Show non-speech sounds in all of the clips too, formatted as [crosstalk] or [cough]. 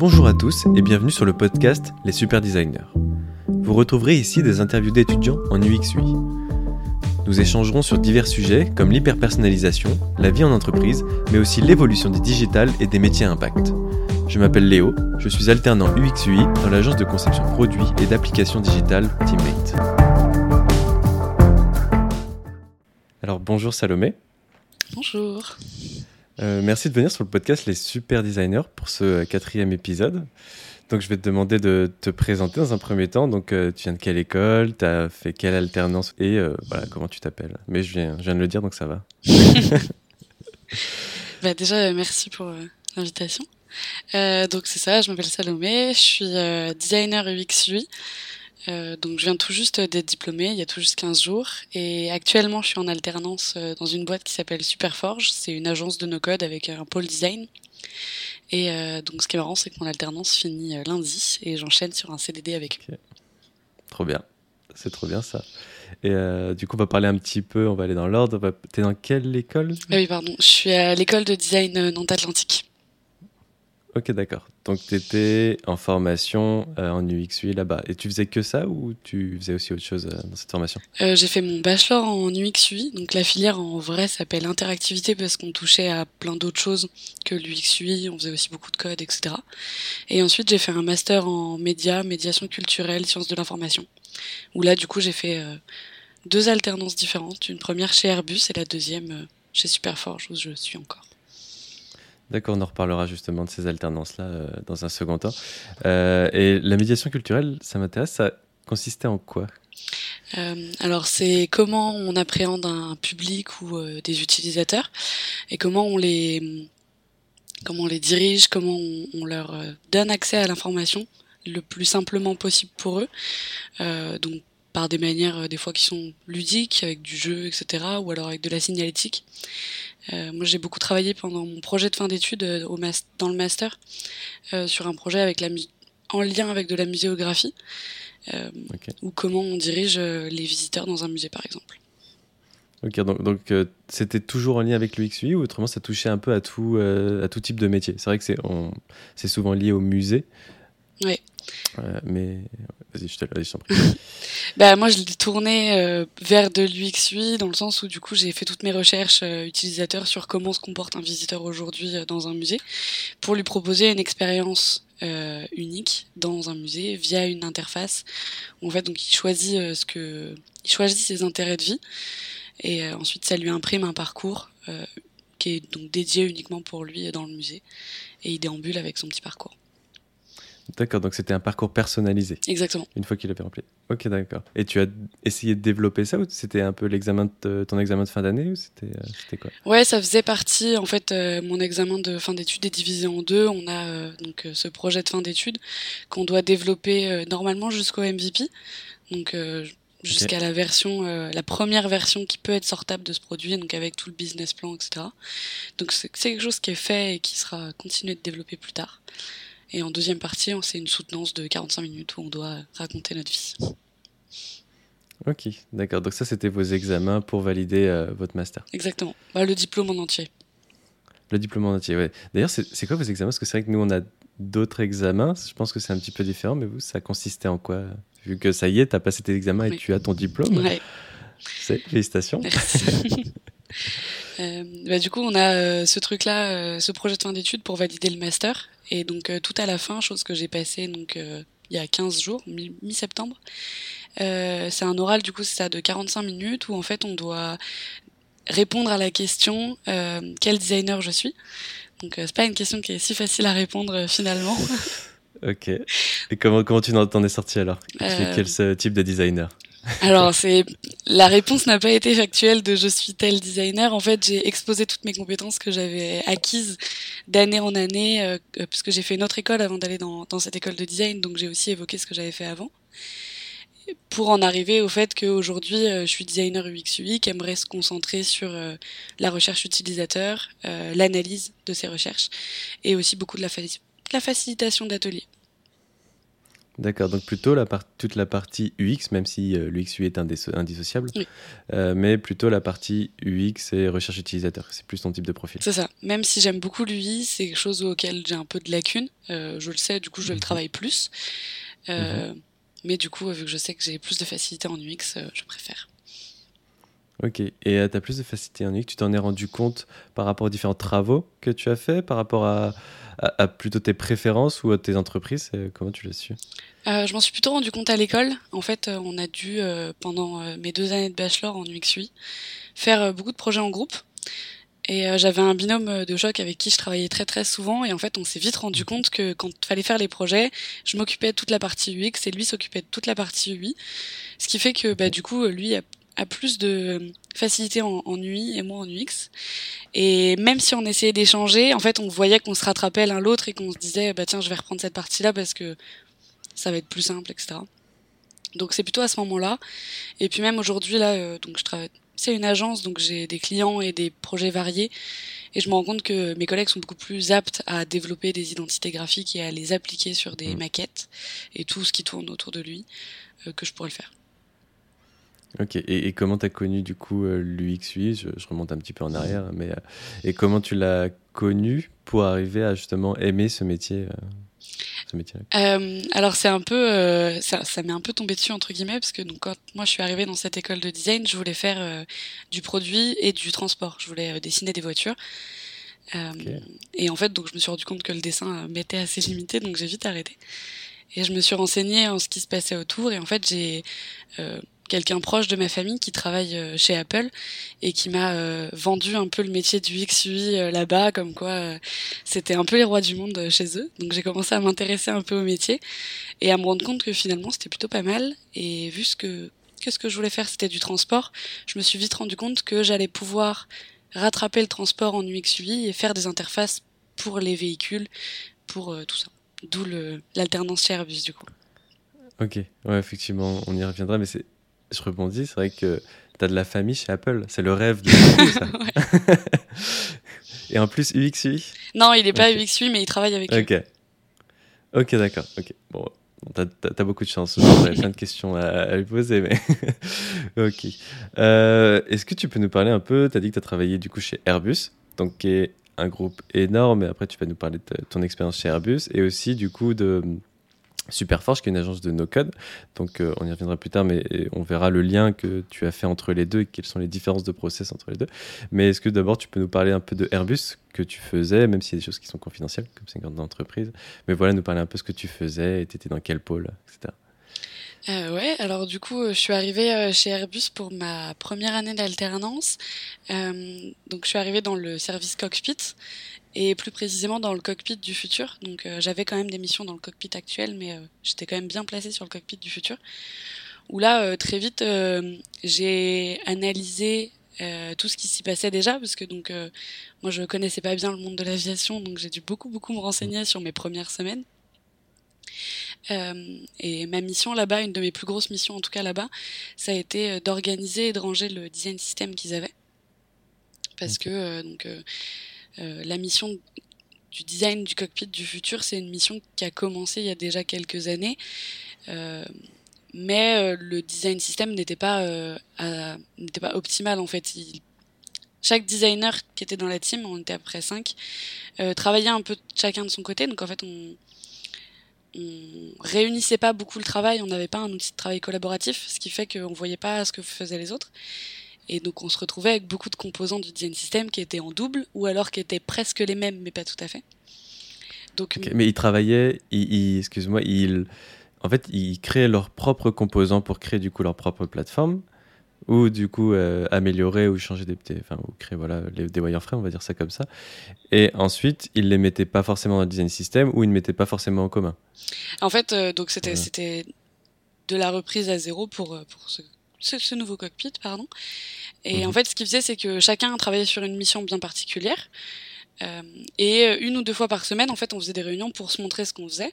Bonjour à tous et bienvenue sur le podcast Les Super Designers. Vous retrouverez ici des interviews d'étudiants en UX UI. Nous échangerons sur divers sujets comme l'hyperpersonnalisation, la vie en entreprise, mais aussi l'évolution du digital et des métiers à impact. Je m'appelle Léo, je suis alternant UX UI dans l'agence de conception produits et d'applications digitales Teammate. Alors bonjour Salomé. Bonjour. Euh, merci de venir sur le podcast Les Super Designers pour ce quatrième épisode. Donc, je vais te demander de te présenter dans un premier temps. Donc, euh, tu viens de quelle école? Tu as fait quelle alternance? Et euh, voilà, comment tu t'appelles? Mais je viens, je viens de le dire, donc ça va. [laughs] bah, déjà, merci pour l'invitation. donc, c'est ça, je m'appelle Salomé, je suis designer UX UI. Euh, donc je viens tout juste d'être diplômée, il y a tout juste 15 jours. Et actuellement, je suis en alternance euh, dans une boîte qui s'appelle Superforge. C'est une agence de no-code avec un pôle design. Et euh, donc ce qui est marrant, c'est que mon alternance finit lundi et j'enchaîne sur un CDD avec eux. Trop bien. C'est trop bien ça. Et du coup, on va parler un petit peu, on va aller dans l'ordre. T'es dans quelle école ah Oui, pardon. Je suis à l'école de design Nantes-Atlantique. Ok, d'accord. Donc, tu étais en formation euh, en UX là-bas. Et tu faisais que ça ou tu faisais aussi autre chose euh, dans cette formation? Euh, J'ai fait mon bachelor en UX. Donc, la filière en vrai s'appelle interactivité parce qu'on touchait à plein d'autres choses que l'UX. On faisait aussi beaucoup de code, etc. Et ensuite, j'ai fait un master en médias, médiation culturelle, sciences de l'information. Où là, du coup, j'ai fait deux alternances différentes. Une première chez Airbus et la deuxième chez Superforge où je suis encore. D'accord, on en reparlera justement de ces alternances-là euh, dans un second temps. Euh, et la médiation culturelle, ça m'intéresse, ça consistait en quoi? Euh, alors c'est comment on appréhende un public ou des utilisateurs et comment on les comment on les dirige, comment on, leur donne accès à l'information le plus simplement possible pour eux. donc par des manières des fois qui sont ludiques avec du jeu etc ou alors avec de la signalétique moi, j'ai beaucoup travaillé pendant mon projet de fin d'études euh, au dans le master euh, sur un projet avec la en lien avec de la muséographie ou comment on dirige les visiteurs dans un musée, par exemple. Ok, donc donc c'était toujours en lien avec le XUI ou autrement ça touchait un peu à tout à tout type de métier? C'est vrai que c'est souvent lié au musée. Oui. mais vas-y, je te prie. [laughs] bah, moi, je l'ai tourné euh, vers de l'UX dans le sens où du coup, j'ai fait toutes mes recherches euh, utilisateurs sur comment se comporte un visiteur aujourd'hui euh, dans un musée pour lui proposer une expérience unique dans un musée via une interface. en fait, donc, il choisit ce que, il choisit ses intérêts de vie et ensuite, ça lui imprime un parcours qui est donc dédié uniquement pour lui dans le musée et il déambule avec son petit parcours. D'accord, donc c'était un parcours personnalisé. Exactement. Une fois qu'il avait rempli. Ok, d'accord. Et tu as essayé de développer ça ou c'était un peu l'examen de ton examen de fin d'année ou c'était euh, quoi? Ouais, ça faisait partie. En fait, euh, mon examen de fin d'études est divisé en deux. On a euh, donc ce projet de fin d'études qu'on doit développer normalement jusqu'au MVP. Donc jusqu'à la version, la première version qui peut être sortable de ce produit, donc avec tout le business plan, etc. Donc c'est quelque chose qui est fait et qui sera continué de développer plus tard. Et en deuxième partie, c'est une soutenance de 45 minutes où on doit raconter notre vie. Ok, d'accord. Donc ça, c'était vos examens pour valider euh, votre master. Exactement. Bah, le diplôme en entier. Le diplôme en entier, oui. D'ailleurs, c'est quoi vos examens? Parce que c'est vrai que nous, on a d'autres examens. Je pense que c'est un petit peu différent, mais vous, ça consistait en quoi? Vu que ça y est, tu as passé tes examens et tu as ton diplôme. Ouais. Félicitations. Merci. [laughs] Euh, bah, du coup, on a euh, ce truc-là, ce projet de fin d'études pour valider le master. Et donc euh, tout à la fin, chose que j'ai passée donc euh, il y a 15 jours, mi-septembre, euh, c'est un oral du coup c'est ça de 45 minutes où en fait on doit répondre à la question quel designer je suis. Donc c'est pas une question qui est si facile à répondre finalement. [laughs] ok. Et comment comment tu t'en es sorti alors? Quel type de designer? Alors, la réponse n'a pas été factuelle de je suis tel designer. En fait, j'ai exposé toutes mes compétences que j'avais acquises d'année en année, euh, puisque j'ai fait une autre école avant d'aller dans, cette école de design, donc j'ai aussi évoqué ce que j'avais fait avant. Pour en arriver au fait qu'aujourd'hui, euh, je suis designer UX UI qui aimerait se concentrer sur euh, la recherche utilisateur, euh, l'analyse de ces recherches, et aussi beaucoup de la, la facilitation d'ateliers. D'accord, donc plutôt la toute la partie UX, même si euh, l'UX est indissociable, euh, mais plutôt la partie UX et recherche utilisateur. C'est plus ton type de profil. C'est ça. Même si j'aime beaucoup l'UI, c'est quelque chose auquel j'ai un peu de lacunes. Euh, je le sais, du coup, je le mhm. travaille plus. Mhm. Mais du coup, vu que je sais que j'ai plus de facilité en UX, je préfère. Ok, et tu as plus de facilité en UX, tu t'en es rendu compte par rapport aux différents travaux que tu as fait, par rapport à, à, plutôt tes préférences ou à tes entreprises Comment tu l'as su euh, Je m'en suis plutôt rendu compte à l'école. En fait, euh, on a dû, euh, pendant mes deux années de bachelor en UX UI, faire beaucoup de projets en groupe. Et j'avais un binôme de choc avec qui je travaillais très très souvent. Et en fait, on s'est vite rendu compte que quand il fallait faire les projets, je m'occupais de toute la partie UX et lui s'occupait de toute la partie UI. Ce qui fait que bah, du coup, lui a a plus de facilité en, en, UI et moi en UX. Et même si on essayait d'échanger, en fait, on voyait qu'on se rattrapait l'un l'autre et qu'on se disait, bah tiens, je vais reprendre cette partie-là parce que ça va être plus simple, etc. Donc c'est plutôt à ce moment-là. Et puis même aujourd'hui, là, euh, donc je travaille. C'est une agence, donc j'ai des clients et des projets variés. Et je me rends compte que mes collègues sont beaucoup plus aptes à développer des identités graphiques et à les appliquer sur des mmh. maquettes et tout ce qui tourne autour de lui euh, que je pourrais le faire. Ok, et, comment tu as connu du coup euh, l'UXUI je, je, remonte un petit peu en arrière, mais euh, et comment tu l'as connu pour arriver à justement aimer ce métier euh, ce métier euh, alors c'est un peu ça, ça m'est un peu tombé dessus entre guillemets parce que donc quand moi je suis arrivée dans cette école de design je voulais faire du produit et du transport. Je voulais dessiner des voitures. Et en fait donc je me suis rendu compte que le dessin m'était assez limité donc j'ai vite arrêté. Et je me suis renseignée en ce qui se passait autour et en fait j'ai quelqu'un proche de ma famille qui travaille euh, chez Apple et qui m'a euh, vendu un peu le métier du XUI euh, là-bas, comme quoi c'était un peu les rois du monde chez eux. Donc j'ai commencé à m'intéresser un peu au métier et à me rendre compte que finalement c'était plutôt pas mal. Et vu ce que, que ce que je voulais faire c'était du transport, je me suis vite rendu compte que j'allais pouvoir rattraper le transport en UX/UI et faire des interfaces pour les véhicules, pour tout ça. D'où l'alternance chez Airbus du coup. Ok, ouais, effectivement, on y reviendra, mais c'est je rebondis, c'est vrai que tu as de la famille chez Apple. C'est le rêve de [laughs] ça. [laughs] Et en plus, UX, UI Non, il n'est pas UX, UI, mais il travaille avec Ok. Ok, d'accord. Ok. Bon, t'as as, beaucoup de chance. J'aurais plein de questions à, lui poser, mais. [laughs] ok. Euh, est-ce que tu peux nous parler un peu Tu as dit que tu as travaillé du coup chez Airbus, donc qui est un groupe énorme, et après tu vas nous parler de ton expérience chez Airbus, et aussi du coup de Superforge, qui est une agence de no-code. Donc, euh, on y reviendra plus tard, mais on verra le lien que tu as fait entre les deux et quelles sont les différences de process entre les deux. Mais est-ce que d'abord, tu peux nous parler un peu de Airbus que tu faisais, même s'il y a des choses qui sont confidentielles, comme c'est une grande entreprise. Mais voilà, nous parler un peu ce que tu faisais et tu étais dans quel pôle, etc. Euh, ouais, alors du coup, je suis arrivée euh, chez Airbus pour ma première année d'alternance. Euh, donc, je suis arrivée dans le service cockpit et plus précisément dans le cockpit du futur. Donc euh, j'avais quand même des missions dans le cockpit actuel, mais euh, j'étais quand même bien placée sur le cockpit du futur. Où là, euh, très vite, j'ai analysé tout ce qui s'y passait déjà, parce que donc moi je connaissais pas bien le monde de l'aviation, donc j'ai dû beaucoup beaucoup me renseigner sur mes premières semaines. Et ma mission là-bas, une de mes plus grosses missions en tout cas là-bas, ça a été d'organiser et de ranger le design system qu'ils avaient. Parce que donc euh, la mission du design du cockpit du futur, c'est une mission qui a commencé il y a déjà quelques années. Euh, mais euh, le design system n'était pas n'était pas optimal en fait. chaque designer qui était dans la team, on était après 5, travaillait un peu chacun de son côté. Donc en fait, on, on réunissait pas beaucoup le travail, on n'avait pas un outil de travail collaboratif, ce qui fait qu'on voyait pas ce que faisaient les autres. Et donc on se retrouvait avec beaucoup de composants du design system qui étaient en double ou alors qui étaient presque les mêmes, mais pas tout à fait. Donc, Mais ils travaillaient, excuse-moi, ils, en fait, ils créaient leurs propres composants pour créer du coup leur propre plateforme ou du coup euh, améliorer ou changer des enfin ou créer voilà des wireframes on va dire ça comme ça et ensuite ils les mettaient pas forcément dans le design system ou ils ne mettaient pas forcément en commun en fait euh, donc c'était c'était de la reprise à zéro pour euh, pour ce, ce, nouveau cockpit pardon et en mhm. fait, ce qu'il faisait, c'est que chacun travaillait sur une mission bien particulière. Euh, et une ou deux fois par semaine, en fait, on faisait des réunions pour se montrer ce qu'on faisait.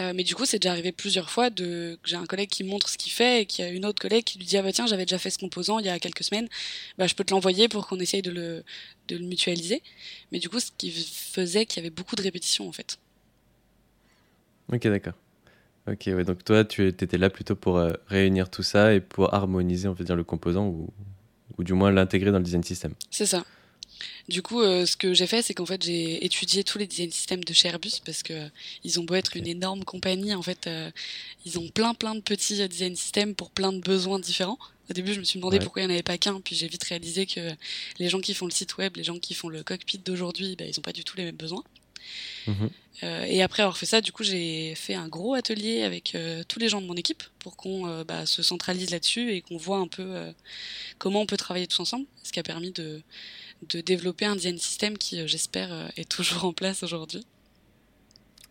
Euh, mais du coup, c'est déjà arrivé plusieurs fois de que j'ai un collègue qui montre ce qu'il fait et qu'il y a une autre collègue qui lui dit ah bah tiens j'avais déjà fait ce composant il y a quelques semaines, bah je peux te l'envoyer pour qu'on essaye de le de le mutualiser. Mais du coup, ce qui faisait qu'il y avait beaucoup de répétitions en fait. Ok d'accord. Ok, ouais, donc toi, tu étais là plutôt pour euh, réunir tout ça et pour harmoniser, on va dire, le composant ou, ou du moins l'intégrer dans le design system. C'est ça. Du coup, euh, ce que j'ai fait, c'est qu'en fait, j'ai étudié tous les design systems de chez Airbus parce que ils ont beau être une énorme compagnie, en fait, euh, ils ont plein plein de petits design systems pour plein de besoins différents. Au début, je me suis demandé pourquoi il n'y en avait pas qu'un, puis j'ai vite réalisé que les gens qui font le site web, les gens qui font le cockpit d'aujourd'hui, bah, ils n'ont pas du tout les mêmes besoins. Euh, et après avoir fait ça, du coup, j'ai fait un gros atelier avec euh, tous les gens de mon équipe pour qu'on euh, bah, se centralise là-dessus et qu'on voit un peu comment on peut travailler tous ensemble, ce qui a permis de, de développer un design system qui, j'espère, est toujours en place aujourd'hui.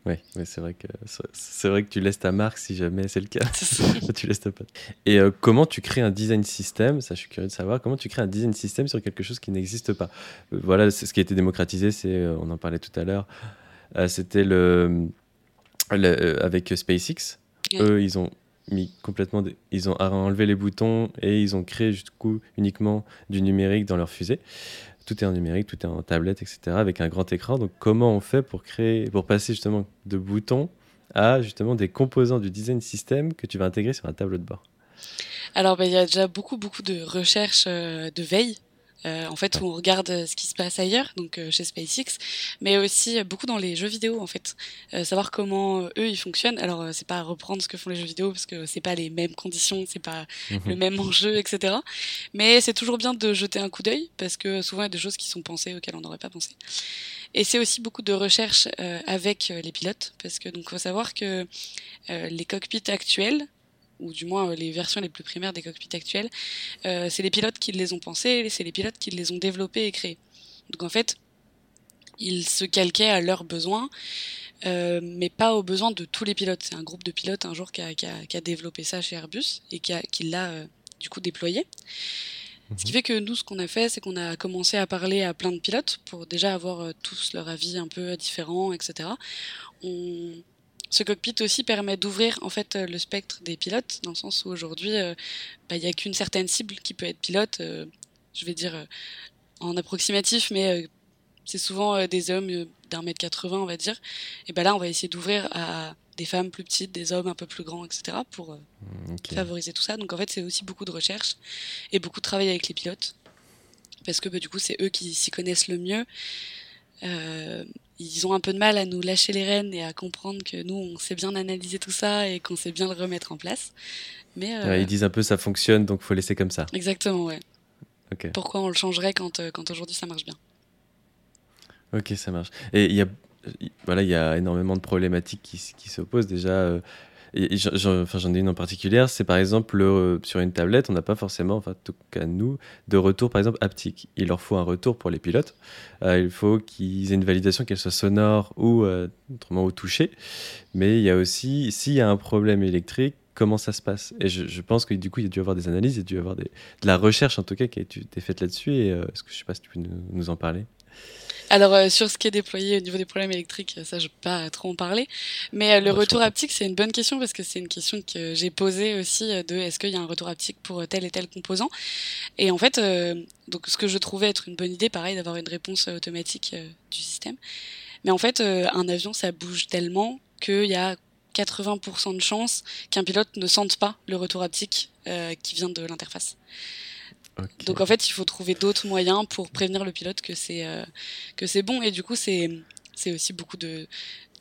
Oui, ouais, c'est vrai que c'est vrai que tu laisses ta marque si jamais c'est le cas. [laughs] [laughs] tu laisses ta patte. Et comment tu crées un design system Ça, je suis curieux de savoir. Comment tu crées un design system sur quelque chose qui n'existe pas? Voilà, c'est ce qui a été démocratisé. C'est, on en parlait tout à l'heure. Euh, c'était le, euh, avec SpaceX. Eux, ils ont mis complètement, ils ont enlevé les boutons et ils ont créé du coup uniquement du numérique dans leur fusée. Tout est en numérique, tout est en tablette, etc. Avec un grand écran. Donc comment on fait pour créer, pour passer justement de boutons à justement des composants du design system que tu vas intégrer sur un tableau de bord? Alors, ben, il y a déjà beaucoup, beaucoup de recherches euh, de veille euh, en fait, où on regarde euh, ce qui se passe ailleurs, donc euh, chez SpaceX, mais aussi beaucoup dans les jeux vidéo, en fait, savoir comment eux ils fonctionnent. Alors, c'est pas reprendre ce que font les jeux vidéo parce que c'est pas les mêmes conditions, c'est pas mhm. le même enjeu, etc. Mais c'est toujours bien de jeter un coup d'œil parce que souvent il y a des choses qui sont pensées auxquelles on n'aurait pas pensé. Et c'est aussi beaucoup de recherche avec les pilotes parce que donc faut savoir que les cockpits actuels ou du moins euh, les versions les plus primaires des cockpits actuels, euh, c'est les pilotes qui les ont pensés, c'est les pilotes qui les ont développés et créés. Donc en fait, ils se calquaient à leurs besoins, euh, mais pas aux besoins de tous les pilotes. C'est un groupe de pilotes un jour qui a, qui a, qui a développé ça chez Airbus et qui, l'a euh, du coup déployé. Ce qui mhm. fait que nous, ce qu'on a fait, c'est qu'on a commencé à parler à plein de pilotes pour déjà avoir euh, tous leur avis un peu différents, etc. On, ce cockpit aussi permet d'ouvrir en fait le spectre des pilotes, dans le sens où aujourd'hui, euh, bah, il n'y a qu'une certaine cible qui peut être pilote. Euh, je vais dire euh, en approximatif, mais c'est souvent des hommes d'un mètre 80, on va dire. Et ben là, on va essayer d'ouvrir à des femmes plus petites, des hommes un peu plus grands, etc. pour favoriser tout ça. Donc en fait, c'est aussi beaucoup de recherche et beaucoup de travail avec les pilotes. Parce que bah, du coup, c'est eux qui s'y connaissent le mieux. Euh, ils ont un peu de mal à nous lâcher les rênes et à comprendre que nous, on sait bien analyser tout ça et qu'on sait bien le remettre en place. Mais euh, ils disent un peu ça fonctionne, donc faut laisser comme ça. Exactement, ouais. Pourquoi on le changerait quand, euh, quand aujourd'hui ça marche bien? Ok, ça marche. Et il y a, voilà, il y a énormément de problématiques qui, qui s'opposent déjà j'en ai une en particulier, c'est par exemple euh, sur une tablette, on n'a pas forcément, enfin, en tout cas nous, de retour par exemple haptique. Il leur faut un retour pour les pilotes. Euh, il faut qu'ils aient une validation, qu'elle soit sonore ou euh, autrement au. Mais il y a aussi, s'il y a un problème électrique, comment ça se passe? Et je, pense que du coup, il y a dû y avoir des analyses, il y a dû y avoir des, de la recherche en tout cas qui a été faite là-dessus. Et est-ce que je sais pas si tu peux nous en parler? Alors euh, sur ce qui est déployé au niveau des problèmes électriques, ça je peux pas trop en parler. Mais euh, le retour haptique, c'est une bonne question parce que c'est une question que j'ai posée aussi euh, de est-ce qu'il y a un retour haptique pour tel et tel composant? Et en fait, donc ce que je trouvais être une bonne idée, pareil, d'avoir une réponse automatique du système. Mais en fait, un avion, ça bouge tellement qu'il y a 80% de chances qu'un pilote ne sente pas le retour haptique qui vient de l'interface. Donc en fait, il faut trouver d'autres moyens pour prévenir le pilote que c'est euh, que c'est bon. Et du coup, c'est c'est aussi beaucoup de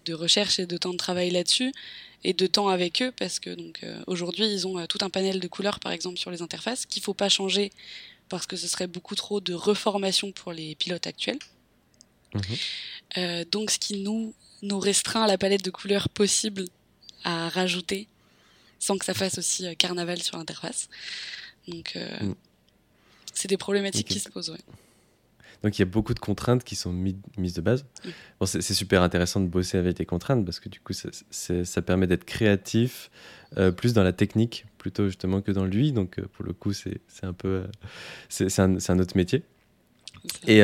de recherche et de temps de travail là-dessus et de temps avec eux parce que donc euh, aujourd'hui ils ont euh, tout un panel de couleurs par exemple sur les interfaces qu'il faut pas changer parce que ce serait beaucoup trop de reformation pour les pilotes actuels. Mhm. donc ce qui nous nous restreint la palette de couleurs possible à rajouter sans que ça fasse aussi carnaval sur l'interface. Donc mm. C'est des problématiques qui se posent, ouais. Donc il y a beaucoup de contraintes qui sont mises de base. Bon, c'est super intéressant de bosser avec les contraintes parce que du coup ça, permet d'être créatif euh, plus dans la technique plutôt justement que dans lui. Donc euh, pour le coup c'est un peu euh, c'est un, un, autre métier. Et,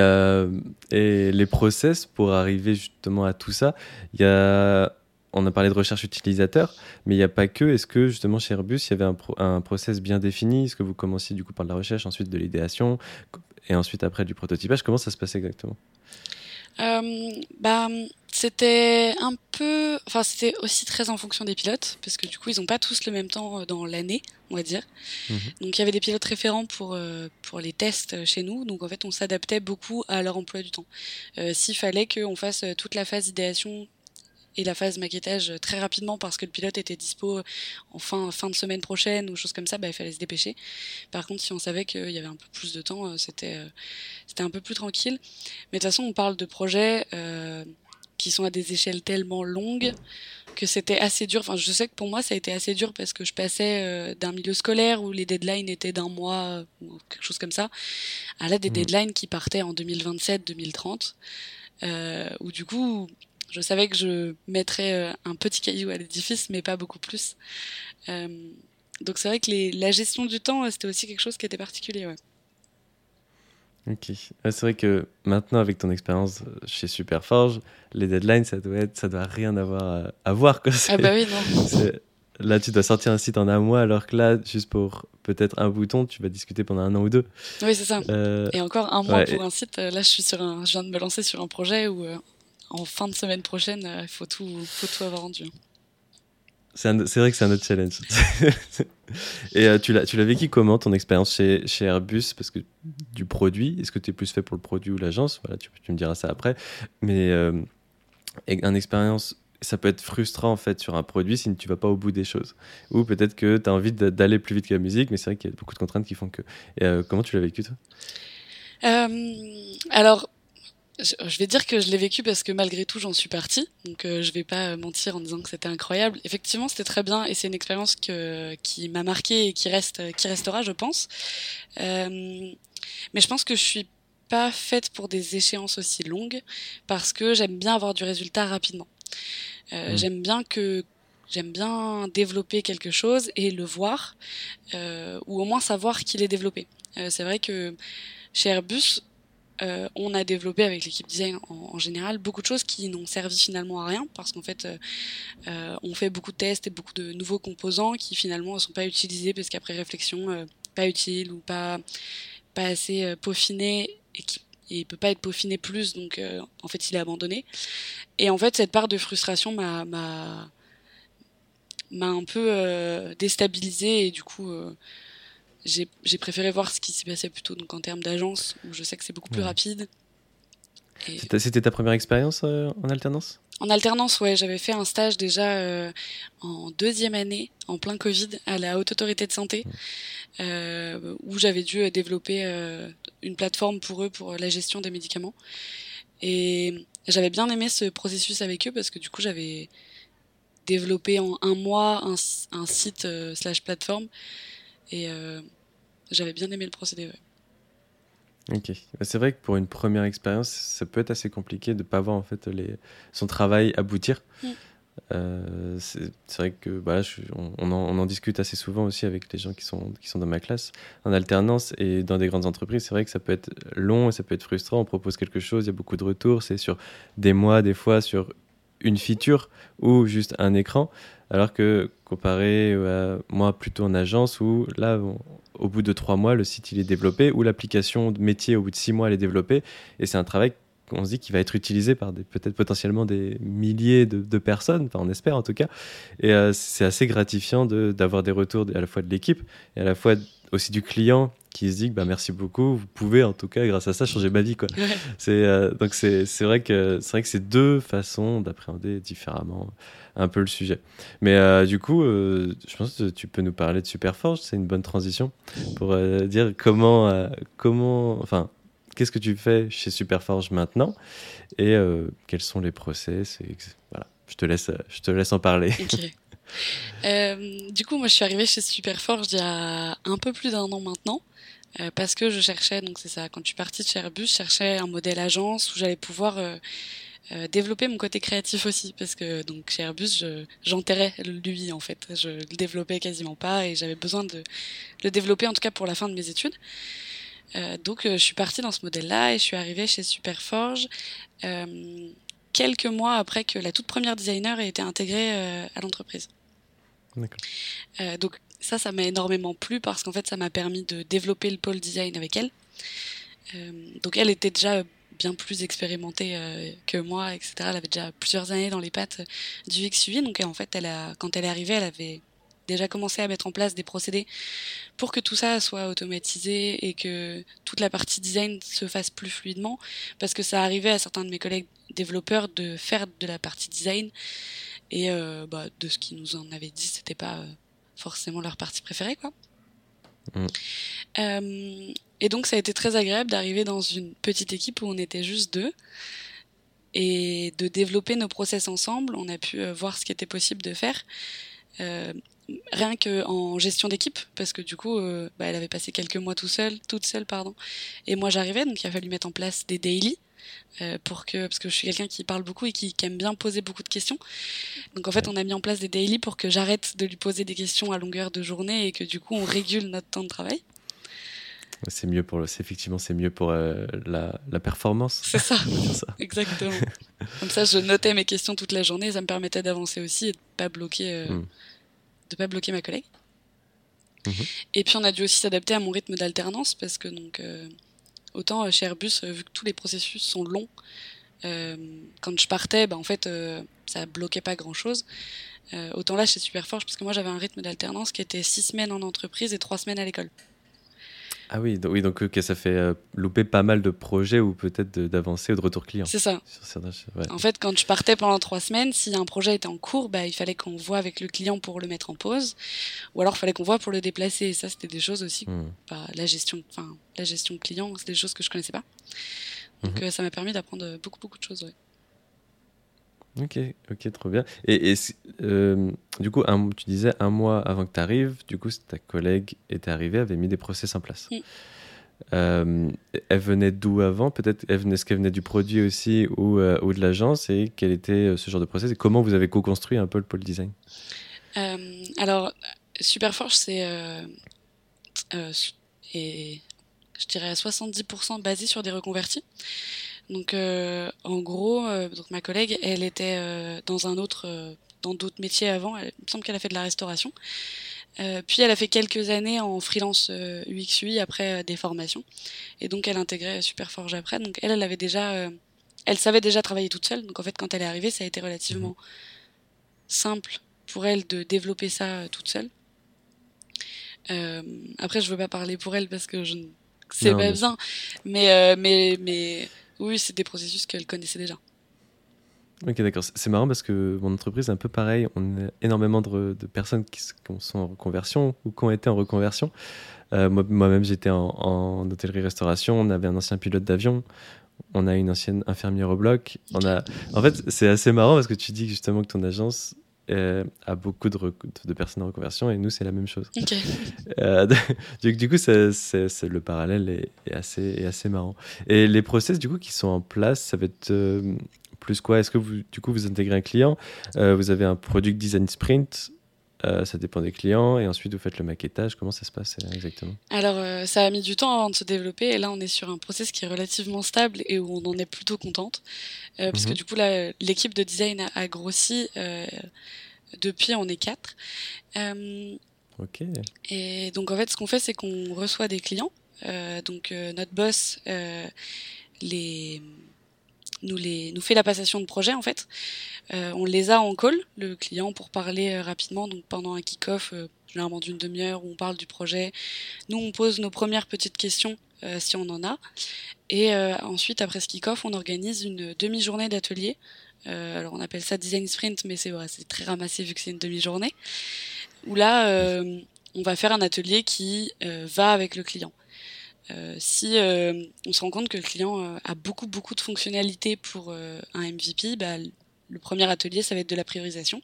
et, les process pour arriver justement à tout ça, il y a on a parlé de recherche utilisateur, mais il n'y a pas que. Est-ce que justement chez Airbus, il y avait un, un process bien défini? Est-ce que vous commenciez du coup par la recherche, ensuite de l'idéation, et ensuite après du prototypage? Comment ça se passe exactement? Euh, bah, c'était un peu, enfin c'était aussi très en fonction des pilotes, parce que du coup ils n'ont pas tous le même temps euh, dans l'année, on va dire. Mhm. Donc il y avait des pilotes référents pour euh, pour les tests chez nous, donc en fait on s'adaptait beaucoup à leur emploi du temps. Euh, S'il fallait qu'on fasse toute la phase idéation et la phase maquettage très rapidement parce que le pilote était dispo en fin, fin de semaine prochaine ou chose comme ça, bah, il fallait se dépêcher. Par contre, si on savait qu'il y avait un peu plus de temps, euh, c'était euh, c'était un peu plus tranquille. Mais de toute façon, on parle de projets euh, qui sont à des échelles tellement longues que c'était assez dur. Enfin, je sais que pour moi, ça a été assez dur parce que je passais d'un milieu scolaire où les deadlines étaient d'un mois ou quelque chose comme ça, à là des mmh. deadlines qui partaient en 2027-2030. Euh, où du coup je savais que je mettrais euh, un petit caillou à l'édifice, mais pas beaucoup plus. Euh, donc c'est vrai que les, la gestion du temps, c'était aussi quelque chose qui était particulier. Ouais. Ok. C'est vrai que maintenant, avec ton expérience chez Superforge, les deadlines, ça doit être, ça doit rien avoir à, voir. Quoi. Ah bah oui, non. [laughs] Là, tu dois sortir un site en un mois, alors que là, juste pour peut-être un bouton, tu vas discuter pendant un an ou deux. Oui, c'est ça. Euh, et encore un mois pour un site. Là, je suis sur un, je viens de me lancer sur un projet où en fin de semaine prochaine, il euh, faut tout, faut tout avoir rendu. C'est vrai que c'est un autre challenge. [laughs] Et euh, tu l'as vécu comment ton expérience chez, chez, Airbus? Parce que du produit, est-ce que tu es plus fait pour le produit ou l'agence? Voilà, tu, tu, me diras ça après. Mais euh, une expérience, ça peut être frustrant en fait sur un produit si tu vas pas au bout des choses. Ou peut-être que tu as envie d'aller plus vite que la musique, mais c'est vrai qu'il y a beaucoup de contraintes qui font que. Et, comment tu l'as vécu toi? Alors, je vais dire que je l'ai vécu parce que malgré tout j'en suis partie, donc euh, je vais pas mentir en disant que c'était incroyable. Effectivement, c'était très bien et c'est une expérience que qui m'a marqué et qui reste qui restera, je pense. Euh, mais je pense que je suis pas faite pour des échéances aussi longues parce que j'aime bien avoir du résultat rapidement. Euh, mmh. J'aime bien que j'aime bien développer quelque chose et le voir euh, ou au moins savoir qu'il est développé. Euh, c'est vrai que chez Airbus euh, on a développé avec l'équipe design en, général beaucoup de choses qui n'ont servi finalement à rien parce qu'en fait euh, euh, on fait beaucoup de tests et beaucoup de nouveaux composants qui finalement ne sont pas utilisés parce qu'après réflexion pas utile ou pas pas assez peaufiné et qui et peut pas être peaufiné plus donc en fait il est abandonné. Et en fait cette part de frustration m'a m'a un peu déstabilisé et du coup j'ai préféré voir ce qui s'y passait plutôt donc en termes d'agence où je sais que c'est beaucoup plus rapide. C'était ta première expérience euh, en alternance? En alternance, ouais, j'avais fait un stage déjà euh, en deuxième année, en plein Covid, à la Haute Autorité de Santé, euh, où j'avais dû développer une plateforme pour eux pour la gestion des médicaments. Et j'avais bien aimé ce processus avec eux parce que du coup j'avais développé en un mois un, un site slash plateforme et euh, j'avais bien aimé le procédé. Ok. Bah, c'est vrai que pour une première expérience, ça peut être assez compliqué de ne pas voir en fait les... son travail aboutir. Mm. Euh, c'est vrai que voilà, on, en, discute assez souvent aussi avec les gens qui sont, qui sont dans ma classe en alternance et dans des grandes entreprises. C'est vrai que ça peut être long et ça peut être frustrant. On propose quelque chose, il y a beaucoup de retours. C'est sur des mois, des fois sur une feature ou juste un écran. Alors que comparé à moi plutôt en agence où là, au bout de trois mois, le site il est développé ou l'application de métier au bout de six mois elle est développée et c'est un travail qu'on se dit qui va être utilisé par peut-être potentiellement des milliers de, personnes, enfin on espère en tout cas. Et euh, c'est assez gratifiant d'avoir des retours à la fois de l'équipe et à la fois aussi du client qui se dit que bah, merci beaucoup, vous pouvez en tout cas grâce à ça changer ma vie quoi. C'est euh, donc c'est vrai que c'est vrai que c'est deux façons d'appréhender différemment un peu le sujet. Mais euh, du coup, euh, je pense que tu peux nous parler de Superforge, c'est une bonne transition pour dire comment comment enfin qu'est-ce que tu fais chez Superforge maintenant et quels sont les process et voilà, je te laisse je te laisse en parler. Euh, du coup, moi, je suis arrivée chez Superforge il y a un peu plus d'un an maintenant. Euh, parce que je cherchais, donc c'est ça, quand je suis partie de chez Airbus, je cherchais un modèle agence où j'allais pouvoir euh, développer mon côté créatif aussi. Parce que donc chez Airbus, j'enterrais lui en fait. Je le développais quasiment pas et j'avais besoin de le développer en tout cas pour la fin de mes études. Donc je suis partie dans ce modèle-là et je suis arrivée chez Superforge quelques mois après que la toute première designer ait été intégrée à l'entreprise. Euh, donc ça, ça m'a énormément plu parce qu'en fait, ça m'a permis de développer le pôle design avec elle. Euh, donc elle était déjà bien plus expérimentée que moi, etc. Elle avait déjà plusieurs années dans les pattes du XUI, donc en fait, quand elle est arrivée, elle avait déjà commencé à mettre en place des procédés pour que tout ça soit automatisé et que toute la partie design se fasse plus fluidement parce que ça arrivait à certains de mes collègues développeurs de faire de la partie design et euh, bah, de ce qu'ils nous en avaient dit c'était pas euh, forcément leur partie préférée quoi. Mm. euh, et donc ça a été très agréable d'arriver dans une petite équipe où on était juste deux et de développer nos process ensemble. On a pu euh, voir ce qui était possible de faire euh, rien que en gestion d'équipe parce que du coup bah, elle avait passé quelques mois tout seul toute seule pardon et moi j'arrivais donc il a fallu mettre en place des daily euh, pour que parce que je suis quelqu'un qui parle beaucoup et qui, aime bien poser beaucoup de questions donc en fait on a mis en place des daily pour que j'arrête de lui poser des questions à longueur de journée et que du coup on régule notre temps de travail c'est mieux pour le, effectivement c'est mieux pour euh, la, la, performance. C'est [laughs] ça. Exactement. Comme ça, je notais mes questions toute la journée, ça me permettait d'avancer aussi et de pas bloquer, mm de pas bloquer ma collègue. Mhm. Et puis on a dû aussi s'adapter à mon rythme d'alternance parce que donc euh, autant euh, chez Airbus, euh, vu que tous les processus sont longs, quand je partais, bah, en fait ça bloquait pas grand chose. autant là chez Superforge, parce que moi j'avais un rythme d'alternance qui était six semaines en entreprise et trois semaines à l'école. Ah oui, donc, oui, donc ça fait euh, louper pas mal de projets ou peut-être d'avancer ou de retour client. C'est ça. En fait, quand je partais pendant trois semaines, si un projet était en cours, bah, il fallait qu'on voit avec le client pour le mettre en pause, ou alors il fallait qu'on voit pour le déplacer. Et ça, c'était des choses aussi. Hmm. Bah, la gestion, enfin, la gestion client, c'est des choses que je connaissais pas. Donc mhm. euh, ça m'a permis d'apprendre beaucoup, beaucoup de choses. Ouais. Ok, ok, trop bien. Et, euh, du coup, tu disais un mois avant que tu arrives, du coup, ta collègue était arrivée, avait mis des process en place. Euh, elle venait d'où avant Peut-être est-ce qu'elle venait du produit aussi ou, euh, ou de l'agence Et quel était ce genre de process Et comment vous avez co-construit un peu le pôle design? Alors, Superforge, c'est. et je dirais à 70% basé sur des reconvertis. Donc euh, en gros, euh, donc ma collègue, elle était euh, dans un autre, dans d'autres métiers avant. il me semble qu'elle a fait de la restauration. puis elle a fait quelques années en freelance UX/UI après des formations. Et donc elle intégrait Superforge après. Donc elle, elle avait déjà, elle savait déjà travailler toute seule. Donc en fait, quand elle est arrivée, ça a été relativement simple pour elle de développer ça toute seule. après, je veux pas parler pour elle parce que je ne sais pas bien, mais mais mais oui, c'est des processus qu'elle connaissait déjà. Ok, d'accord. C'est marrant parce que mon entreprise est un peu pareil. On a énormément de, personnes qui, sont en reconversion ou qui ont été en reconversion. Euh, moi-même, j'étais en, hôtellerie-restauration. On avait un ancien pilote d'avion. On a une ancienne infirmière au bloc. On a... En fait, c'est assez marrant parce que tu dis justement que ton agence euh, a beaucoup de, de, personnes en reconversion et nous, c'est la même chose. [laughs] Euh, du, coup, c'est, le parallèle est, assez, est assez marrant. Et les process, du coup, qui sont en place, ça va être euh, plus quoi? Est-ce que vous, du coup, vous intégrez un client? Vous avez un product design sprint ça dépend des clients et ensuite vous faites le maquettage. Comment ça se passe exactement? Alors ça a mis du temps avant de se développer et là on est sur un process qui est relativement stable et où on en est plutôt contente parce que mhm. du coup l'équipe de design a, a grossi depuis, on est quatre. Euh, ok. Et donc, en fait, ce qu'on fait, c'est qu'on reçoit des clients. Euh, donc, euh, notre boss les, nous, les, nous fait la passation de projet, en fait. on les a en call, le client, pour parler rapidement. Donc, pendant un kick-off, généralement d'une demi-heure, où on parle du projet. Nous, on pose nos premières petites questions si on en a. Et ensuite, après ce kick-off, on organise une demi-journée d'atelier euh, alors on appelle ça design sprint, mais c'est c'est très ramassé vu que c'est une demi-journée. Où là, euh, on va faire un atelier qui euh, va avec le client. Si on se rend compte que le client a beaucoup beaucoup de fonctionnalités pour un MVP, bah, le premier atelier ça va être de la priorisation.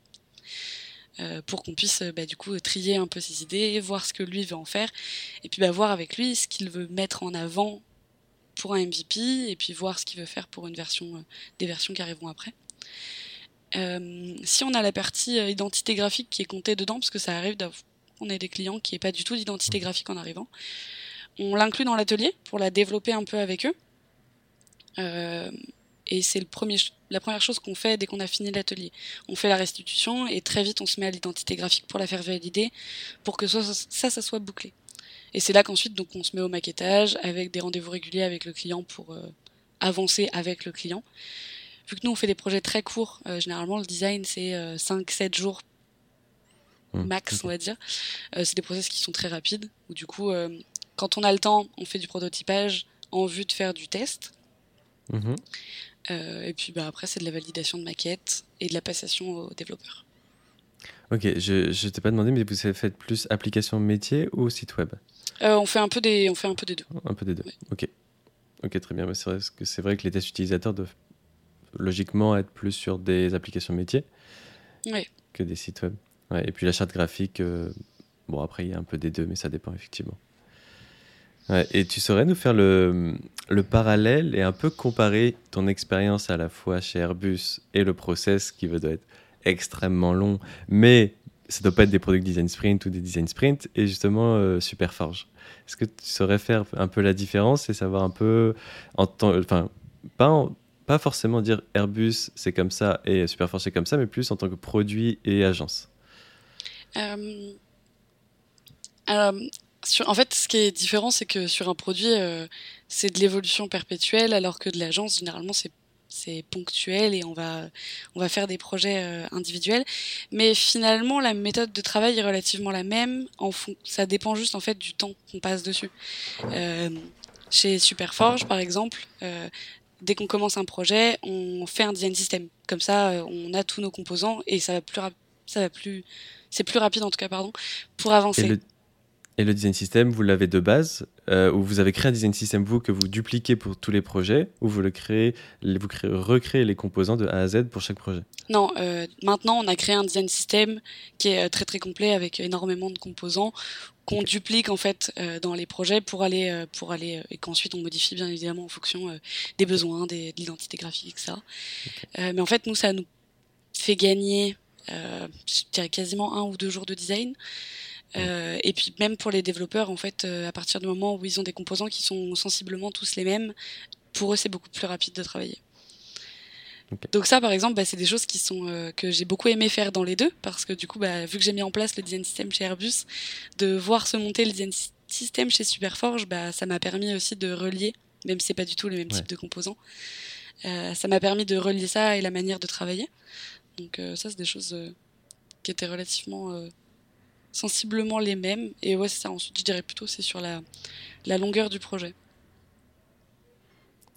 pour qu'on puisse bah, du coup trier un peu ses idées, voir ce que lui veut en faire, et puis bah, voir avec lui ce qu'il veut mettre en avant pour un MVP, et puis voir ce qu'il veut faire pour une version, des versions qui arriveront après. Euh, si on a la partie euh, identité graphique qui est comptée dedans, parce que ça arrive qu'on ait des clients qui n'aient pas du tout d'identité graphique en arrivant, on l'inclut dans l'atelier pour la développer un peu avec eux. Euh, et c'est le premier, la première chose qu'on fait dès qu'on a fini l'atelier. On fait la restitution et très vite on se met à l'identité graphique pour la faire valider, pour que ça, ça, ça soit bouclé. Et c'est là qu'ensuite donc on se met au maquettage avec des rendez-vous réguliers avec le client pour avancer avec le client. Vu que nous, on fait des projets très courts, généralement, le design, c'est 5-7 jours mmh, max, on va dire. c'est des process qui sont très rapides, où du coup, quand on a le temps, on fait du prototypage en vue de faire du test. Mmh et puis bah, après, c'est de la validation de maquettes et de la passation aux développeurs. Ok, je ne t'ai pas demandé, mais vous avez fait plus application métier ou site web? Euh, on, fait un peu des, on fait un peu des deux. Un peu des deux, ok. Ok, très bien. C'est vrai, que vrai que les tests utilisateurs doivent logiquement être plus sur des applications métiers que des sites web. Ouais, et puis la charte graphique, euh, bon après il y a un peu des deux, mais ça dépend effectivement. Et tu saurais nous faire le, le, parallèle et un peu comparer ton expérience à la fois chez Airbus et le process qui doit être extrêmement long, mais ça doit pas être des produits design sprint ou des design sprint, et justement euh, Superforge. Est-ce que tu saurais faire un peu la différence et savoir un peu, en enfin, pas, pas forcément dire Airbus c'est comme ça et Superforge c'est comme ça, mais plus en tant que produit et agence? Euh, alors, en fait, ce qui est différent, c'est que sur un produit, euh, c'est de l'évolution perpétuelle, alors que de l'agence, généralement, c'est c'est ponctuel et on va on va faire des projets euh, individuels. Mais finalement la méthode de travail est relativement la même en fond ça dépend juste en fait du temps qu'on passe dessus. Euh, chez Superforge par exemple euh, dès qu'on commence un projet on fait un design system comme ça euh, on a tous nos composants et ça va plus ça va plus c'est plus rapide en tout cas pardon pour avancer et le design system, vous l'avez de base, euh, ou vous avez créé un design system vous que vous dupliquez pour tous les projets, ou vous le créez, vous créez, recréez les composants de A à Z pour chaque projet? Non, euh, maintenant on a créé un design system qui est euh, très très complet avec énormément de composants qu'on duplique en fait euh, dans les projets pour aller euh, pour aller et qu'ensuite on modifie bien évidemment en fonction des besoins, des, de l'identité graphique, etc. mais en fait nous ça nous fait gagner, dirais quasiment un ou deux jours de design. Euh, et puis même pour les développeurs, en fait, euh, à partir du moment où ils ont des composants qui sont sensiblement tous les mêmes, pour eux c'est beaucoup plus rapide de travailler. Donc ça, par exemple, bah, c'est des choses qui sont euh, que j'ai beaucoup aimé faire dans les deux, parce que du coup, bah, vu que j'ai mis en place le design system chez Airbus, de voir se monter le design system chez Superforge, bah, ça m'a permis aussi de relier, même si c'est pas du tout le même type de composants, ça m'a permis de relier ça et la manière de travailler. Donc ça, c'est des choses qui étaient relativement sensiblement les mêmes. Et ouais, c'est ça. Ensuite, je dirais plutôt c'est sur la, la longueur du projet.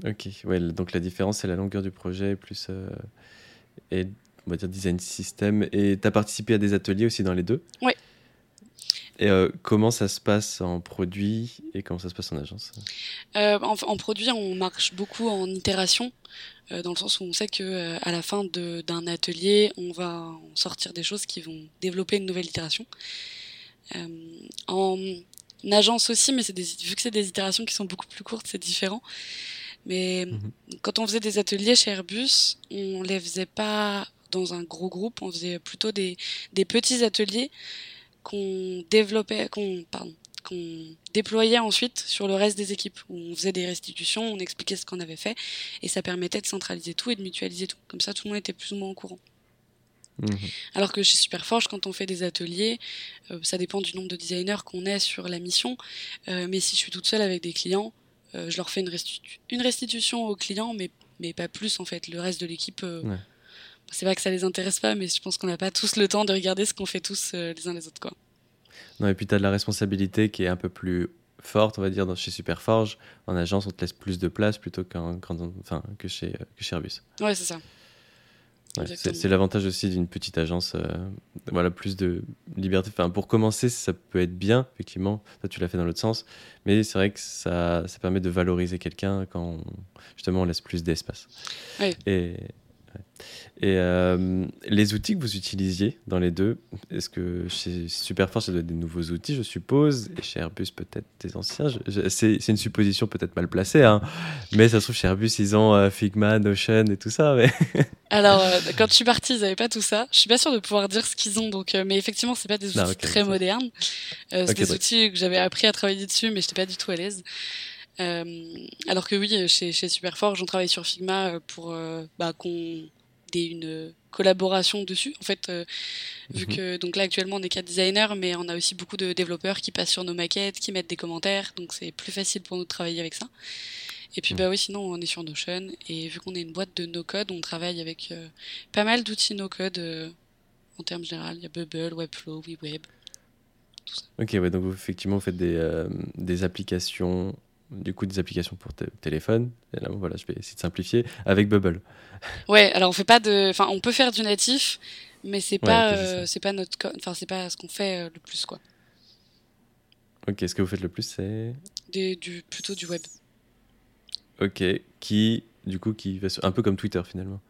Ok, ouais, donc la différence, c'est la longueur du projet plus. Euh, et on va dire design system. Et tu as participé à des ateliers aussi dans les deux? Oui. Et euh, comment ça se passe en produit et comment ça se passe en agence? Euh, en, en, produit, on marche beaucoup en itération. Euh, dans le sens où on sait que euh, à la fin d'un atelier, on va sortir des choses qui vont développer une nouvelle itération. Euh, en agence aussi, mais des, vu que c'est des itérations qui sont beaucoup plus courtes, c'est différent. Mais mhm. quand on faisait des ateliers chez Airbus, on les faisait pas dans un gros groupe, on faisait plutôt des, des petits ateliers qu'on développait, qu'on pardon, qu'on déployait ensuite sur le reste des équipes, où on faisait des restitutions, on expliquait ce qu'on avait fait, et ça permettait de centraliser tout et de mutualiser tout. Comme ça, tout le monde était plus ou moins au courant. Mhm. Alors que chez Superforge, quand on fait des ateliers, euh, ça dépend du nombre de designers qu'on est sur la mission. Euh, mais si je suis toute seule avec des clients, euh, je leur fais une, une, restitution aux clients, mais, mais pas plus en fait. Le reste de l'équipe, c'est vrai que ça les intéresse pas, mais je pense qu'on n'a pas tous le temps de regarder ce qu'on fait tous les uns les autres. Quoi. Non, et puis tu as de la responsabilité qui est un peu plus forte, on va dire, chez Superforge. En agence, on te laisse plus de place plutôt qu'en, enfin, que, chez, que chez Airbus. Ouais, c'est ça. c'est, l'avantage aussi d'une petite agence. Euh, voilà, plus de liberté. Enfin, pour commencer, ça peut être bien, effectivement. Toi, tu l'as fait dans l'autre sens. Mais c'est vrai que ça, ça permet de valoriser quelqu'un quand, justement, on laisse plus d'espace. Oui. Et, et euh, les outils que vous utilisiez dans les deux, est-ce que chez Superforce, ça doit être des nouveaux outils, je suppose, et chez Airbus, peut-être des anciens C'est une supposition peut-être mal placée, hein, mais ça se trouve, chez Airbus, ils ont euh, Figma, Notion et tout ça. Mais... [laughs] Alors, euh, quand je suis partie, ils n'avaient pas tout ça. Je suis pas sûre de pouvoir dire ce qu'ils ont, donc, mais effectivement, c'est pas des outils très modernes. c'est des outils que j'avais appris à travailler dessus, mais je n'étais pas du tout à l'aise. Alors que oui, chez, chez Superforge, on travaille sur Figma pour bah, qu'on une collaboration dessus. En fait, euh, vu mhm. que donc là actuellement on est quatre designers, mais on a aussi beaucoup de développeurs qui passent sur nos maquettes, qui mettent des commentaires, donc c'est plus facile pour nous de travailler avec ça. Et puis, bah oui, sinon, on est sur Notion. Et vu qu'on est une boîte de no-code, on travaille avec euh, pas mal d'outils no-code euh, en termes généraux. Il y a Bubble, Webflow, WeWeb. Tout ça. Ok, ouais, donc effectivement, vous faites des, euh, des applications, du coup, des applications pour téléphone. Et là, voilà, je vais essayer de simplifier avec Bubble. Ouais, alors on fait pas de. Enfin, on peut faire du natif, mais c'est pas, c'est pas notre. Enfin, c'est pas ce qu'on fait le plus, quoi. Ok, ce que vous faites le plus, c'est? Du, Plutôt du web. Ok, qui, du coup, qui va un peu comme Twitter finalement.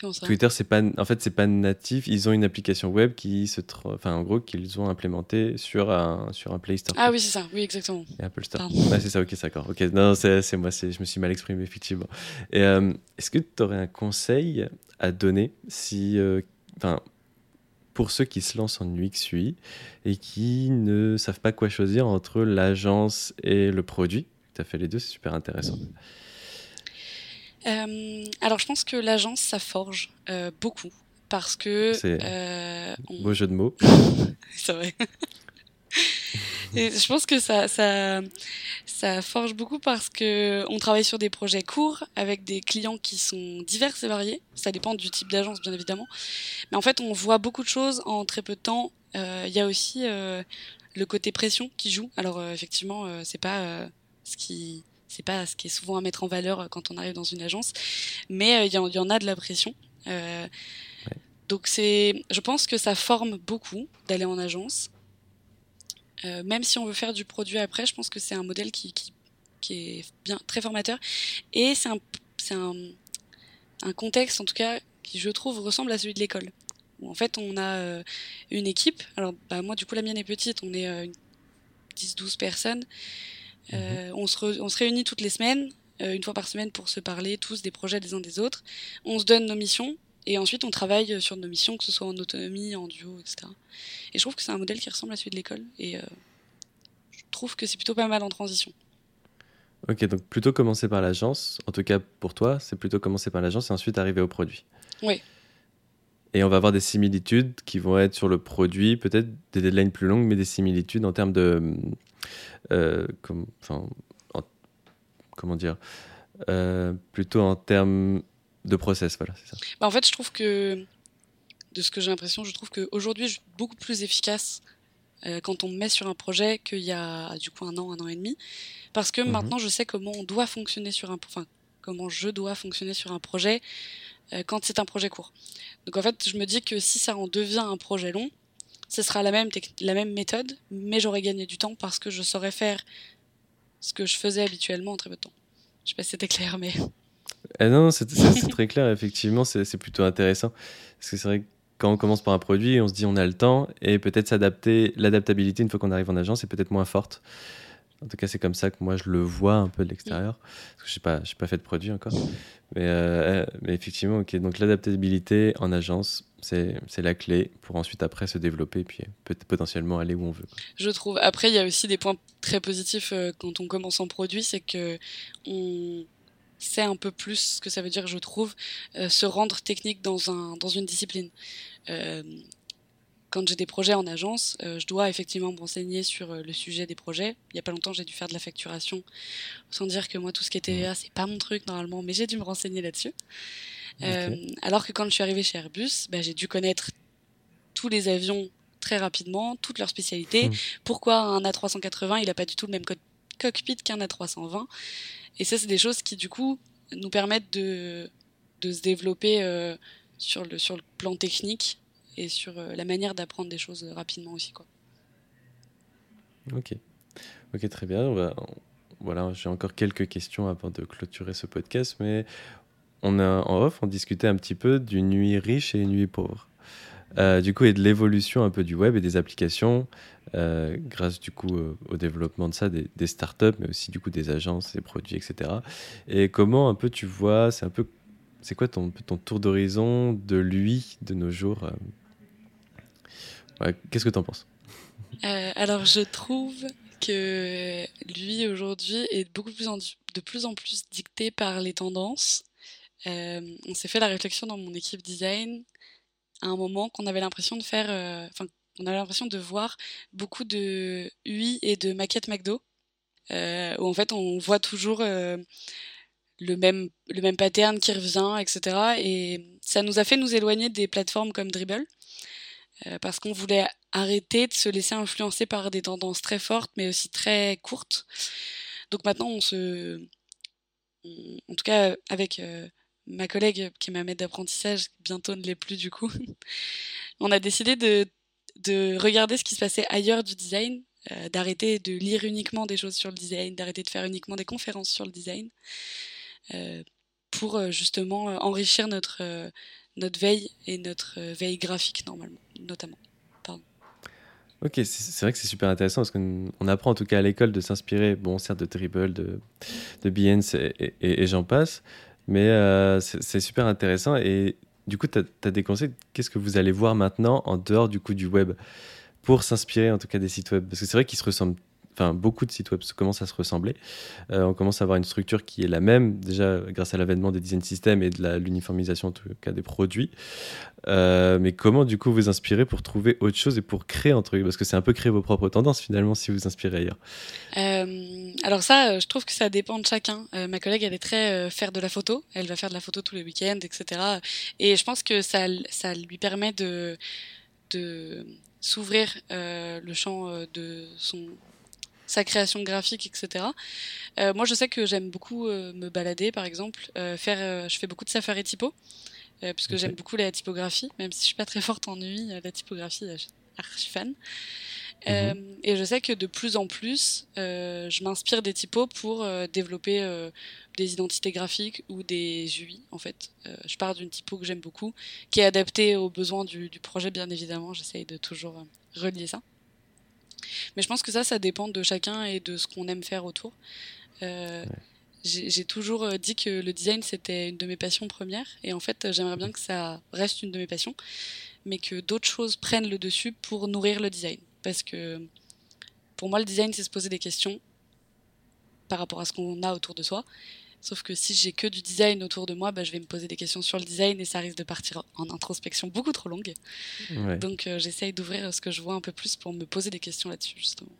Comment ça Twitter, c'est pas, en fait, c'est pas natif. Ils ont une application web qui se, enfin, en gros, qu'ils ont implémenté sur un, sur un Play Store. Ah oui, c'est ça. Oui, exactement. Et Apple Store. Ouais, c'est ça. Ok, d'accord. Ok, non, c'est moi, je me suis mal exprimé effectivement. Et euh, est-ce que tu aurais un conseil à donner si, euh, enfin, pour ceux qui se lancent en UX UI et qui ne savent pas quoi choisir entre l'agence et le produit? Tu as fait les deux, c'est super intéressant. Alors je pense que l'agence, ça forge euh, beaucoup parce que... C'est euh, beau jeu de mots. [laughs] c'est vrai. Et je pense que ça, ça, ça forge beaucoup parce que on travaille sur des projets courts avec des clients qui sont divers et variés. Ça dépend du type d'agence, bien évidemment. Mais en fait, on voit beaucoup de choses en très peu de temps. Euh, il y a aussi euh, le côté pression qui joue. Alors euh, effectivement, c'est pas ce qui c'est pas ce qui est souvent à mettre en valeur quand on arrive dans une agence, mais il y, y, en a de la pression. Donc c'est, je pense que ça forme beaucoup d'aller en agence. Euh, même si on veut faire du produit après, je pense que c'est un modèle qui, qui, qui, est bien très formateur. Et c'est un, un, un, contexte, en tout cas, qui je trouve ressemble à celui de l'école. Où en fait on a euh, une équipe. Alors bah, moi du coup la mienne est petite, on est euh, 10-12 personnes. Euh, mhm. on, se on se réunit toutes les semaines, une fois par semaine pour se parler tous des projets des uns des autres. On se donne nos missions et ensuite, on travaille sur nos missions, que ce soit en autonomie, en duo, etc. Et je trouve que c'est un modèle qui ressemble à celui de l'école. Et euh, je trouve que c'est plutôt pas mal en transition. Ok, donc plutôt commencer par l'agence. En tout cas, pour toi, c'est plutôt commencer par l'agence et ensuite arriver au produit. Oui. Et on va avoir des similitudes qui vont être sur le produit, peut-être des deadlines plus longues, mais des similitudes en termes de. Euh, comme, enfin, comment dire euh, Plutôt en termes de process, voilà, c'est ça. Bah en fait, je trouve que, de ce que j'ai l'impression, je trouve qu'aujourd'hui, je suis beaucoup plus efficace euh, quand on me met sur un projet qu'il y a du coup un an, un an et demi, parce que mhm. maintenant, je sais comment on doit fonctionner sur un, enfin, comment je dois fonctionner sur un projet euh, quand c'est un projet court. Donc en fait, je me dis que si ça en devient un projet long, ce sera la même, la même méthode, mais j'aurais gagné du temps parce que je saurais faire ce que je faisais habituellement en très peu de temps. Je sais pas si c'était clair, mais. Eh non, c'est très clair, effectivement, c'est plutôt intéressant. Parce que c'est vrai que quand on commence par un produit, on se dit on a le temps et peut-être s'adapter, l'adaptabilité une fois qu'on arrive en agence est peut-être moins forte. En tout cas, c'est comme ça que moi je le vois un peu de l'extérieur. Parce que je n'ai pas, pas fait de produit encore. Mais, euh, mais effectivement, ok. Donc l'adaptabilité en agence, c'est la clé pour ensuite après se développer et puis potentiellement aller où on veut. Je trouve. Après, il y a aussi des points très positifs euh, quand on commence en produit, c'est que on c'est un peu plus ce que ça veut dire, je trouve, euh, se rendre technique dans, un, dans une discipline. Euh, quand j'ai des projets en agence, euh, je dois effectivement me renseigner sur le sujet des projets. Il y a pas longtemps, j'ai dû faire de la facturation, sans dire que moi, tout ce qui est TVA, c'est pas mon truc normalement, mais j'ai dû me renseigner là-dessus. alors que quand je suis arrivée chez Airbus, bah, j'ai dû connaître tous les avions très rapidement, toutes leurs spécialités. Mmh. Pourquoi un A380, il n'a pas du tout le même cockpit qu'un A320 et ça, c'est des choses qui, du coup, nous permettent de, de se développer euh, sur, le, sur le plan technique et sur euh, la manière d'apprendre des choses rapidement aussi. Quoi. Ok. Ok, très bien. Va, voilà, j'ai encore quelques questions avant de clôturer ce podcast, mais on a en off, on discutait un petit peu d'une nuit riche et une nuit pauvre. Euh, du coup, et de l'évolution un peu du web et des applications, euh, grâce du coup au développement de ça, des, des, startups, mais aussi du coup des agences, des produits, etc. Et comment un peu tu vois, c'est un peu, c'est quoi ton, ton tour d'horizon de lui de nos jours Qu'est-ce que tu en penses Alors, je trouve que lui aujourd'hui est beaucoup plus de plus en plus dicté par les tendances. on s'est fait la réflexion dans mon équipe design à un moment qu'on avait l'impression de faire, euh, enfin, on avait l'impression de voir beaucoup de UI et de maquettes McDo où en fait on voit toujours le même le même pattern qui revient, etc. Et ça nous a fait nous éloigner des plateformes comme Dribble parce qu'on voulait arrêter de se laisser influencer par des tendances très fortes mais aussi très courtes. Donc maintenant on se en tout cas avec ma collègue qui est ma maître d'apprentissage, bientôt ne l'est plus du coup, [laughs] on a décidé de, de regarder ce qui se passait ailleurs du design, euh, d'arrêter de lire uniquement des choses sur le design, d'arrêter de faire uniquement des conférences sur le design, euh, pour euh, justement enrichir notre, notre veille et notre veille graphique normalement, notamment. Ok, c'est vrai que c'est super intéressant parce qu'on apprend en tout cas à l'école de s'inspirer, bon, certes de Dribble, de, de et j'en passe, mais euh, c'est super intéressant. Et du coup, tu as, des conseils? Qu'est-ce que vous allez voir maintenant en dehors du coup du web pour s'inspirer en tout cas des sites web? Parce que c'est vrai qu'ils se ressemblent enfin beaucoup de sites web commencent à se ressembler. Euh, on commence à avoir une structure qui est la même, déjà grâce à l'avènement des design systems et de l'uniformisation en tout cas des produits. Euh, mais comment du coup vous inspirer pour trouver autre chose et pour créer entre eux Parce que c'est un peu créer vos propres tendances finalement si vous inspirez ailleurs. Euh, alors ça, je trouve que ça dépend de chacun. ma collègue, elle est très faire de la photo. Elle va faire de la photo tous les week-ends, etc. Et je pense que ça, ça lui permet de s'ouvrir le champ de son sa création graphique, etc. Euh, moi, je sais que j'aime beaucoup euh, me balader, par exemple, euh, faire, je fais beaucoup de safari typo, puisque j'aime beaucoup la typographie, même si je suis pas très forte en UI, la typographie, je suis archi fan. Mhm. et je sais que de plus en plus, je m'inspire des typos pour développer des identités graphiques ou des UI. En fait, je pars d'une typo que j'aime beaucoup, qui est adaptée aux besoins du, du projet, bien évidemment. J'essaye de toujours relier ça. Mais je pense que ça, ça dépend de chacun et de ce qu'on aime faire autour. Euh, J'ai toujours euh, dit que le design, c'était une de mes passions premières. Et en fait, j'aimerais bien que ça reste une de mes passions, mais que d'autres choses prennent le dessus pour nourrir le design. Parce que pour moi, le design, c'est se poser des questions par rapport à ce qu'on a autour de soi. Sauf que si j'ai que du design autour de moi, bah, je vais me poser des questions sur le design et ça risque de partir en introspection beaucoup trop longue. Donc euh, j'essaye d'ouvrir ce que je vois un peu plus pour me poser des questions là-dessus, justement.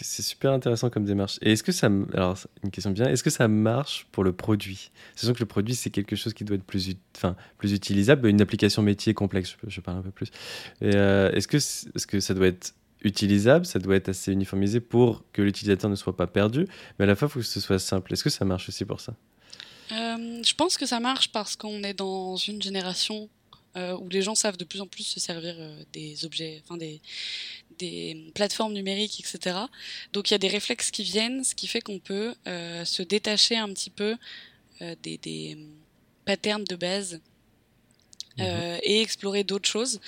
c'est super intéressant comme démarche. Et est-ce que ça, alors une question bien, est-ce que ça marche pour le produit? C'est que le produit c'est quelque chose qui doit être plus, enfin, plus utilisable, une application métier complexe. Je, parle un peu plus. Euh, est-ce que, est-ce que ça doit être utilisable, ça doit être assez uniformisé pour que l'utilisateur ne soit pas perdu, mais à la fois, il faut que ce soit simple. Est-ce que ça marche aussi pour ça? Euh, Je pense que ça marche parce qu'on est dans une génération euh, où les gens savent de plus en plus se servir euh, des objets, enfin des, des plateformes numériques, etc. Donc il y a des réflexes qui viennent, ce qui fait qu'on peut se détacher un petit peu des, des patterns de base euh, et explorer d'autres choses.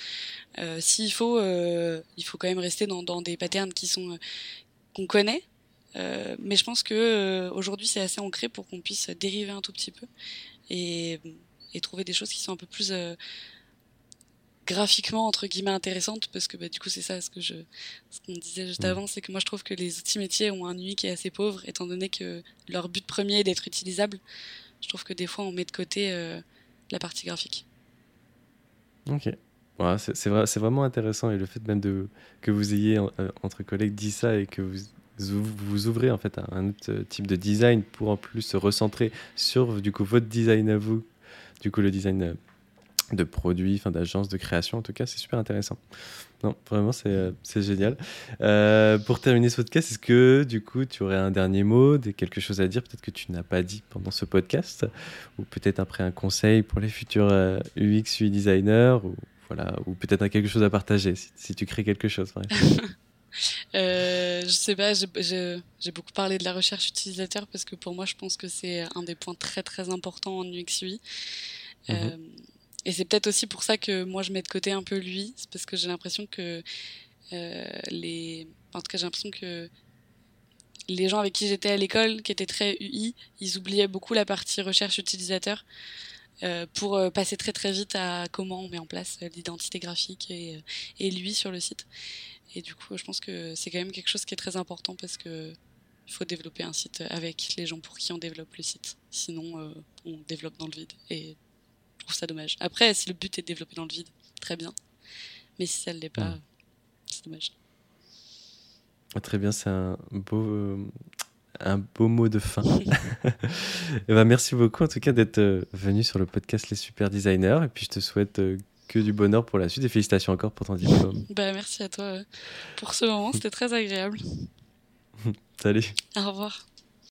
Euh, S'il faut, euh, il faut quand même rester dans, dans des patterns qui sont euh, qu'on connaît. Euh, mais je pense que aujourd'hui c'est assez ancré pour qu'on puisse dériver un tout petit peu et, et trouver des choses qui sont un peu plus graphiquement entre guillemets intéressantes. Parce que bah, du coup c'est ça ce que je ce qu'on disait juste avant c'est que moi je trouve que les outils métiers ont un UI qui est assez pauvre étant donné que leur but premier est d'être utilisable. Je trouve que des fois on met de côté la partie graphique Ok. c'est vrai, vraiment intéressant et le fait même de, que vous ayez euh, entre collègues dit ça et que vous vous ouvrez en fait à un autre type de design pour en plus se recentrer sur du coup votre design à vous, du coup le design euh, de produits, enfin d'agence de création en tout cas, c'est super intéressant. Non, vraiment c'est euh, génial. pour terminer ce podcast, est-ce que du coup tu aurais un dernier mot, quelque chose à dire peut-être que tu n'as pas dit pendant ce podcast, ou peut-être après un conseil pour les futurs UX, UI designers, ou voilà, ou peut-être quelque chose à partager si, tu crées quelque chose. [laughs] [laughs] euh, je sais pas, j'ai beaucoup parlé de la recherche utilisateur parce que pour moi, je pense que c'est un des points très très importants en UX UI. Mhm. Euh, et c'est peut-être aussi pour ça que moi je mets de côté un peu lui, c'est parce que j'ai l'impression que euh, les, en tout cas j'ai l'impression que les gens avec qui j'étais à l'école, qui étaient très UI, ils oubliaient beaucoup la partie recherche utilisateur. Euh, pour euh, passer très très vite à comment on met en place euh, l'identité graphique et, et lui sur le site. Et du coup, je pense que c'est quand même quelque chose qui est très important parce que il faut développer un site avec les gens pour qui on développe le site. Sinon, on développe dans le vide. Et je trouve ça dommage. Après, si le but est de développer dans le vide, très bien. Mais si ça ne l'est pas, c'est dommage. Très bien, c'est un beau, un beau mot de fin. [laughs] et ben, merci beaucoup en tout cas d'être venu sur le podcast Les Super Designers. Et puis je te souhaite que du bonheur pour la suite et félicitations encore pour ton diplôme. [laughs] Bah, merci à toi pour ce moment, c'était très agréable. [laughs] Salut. Au revoir.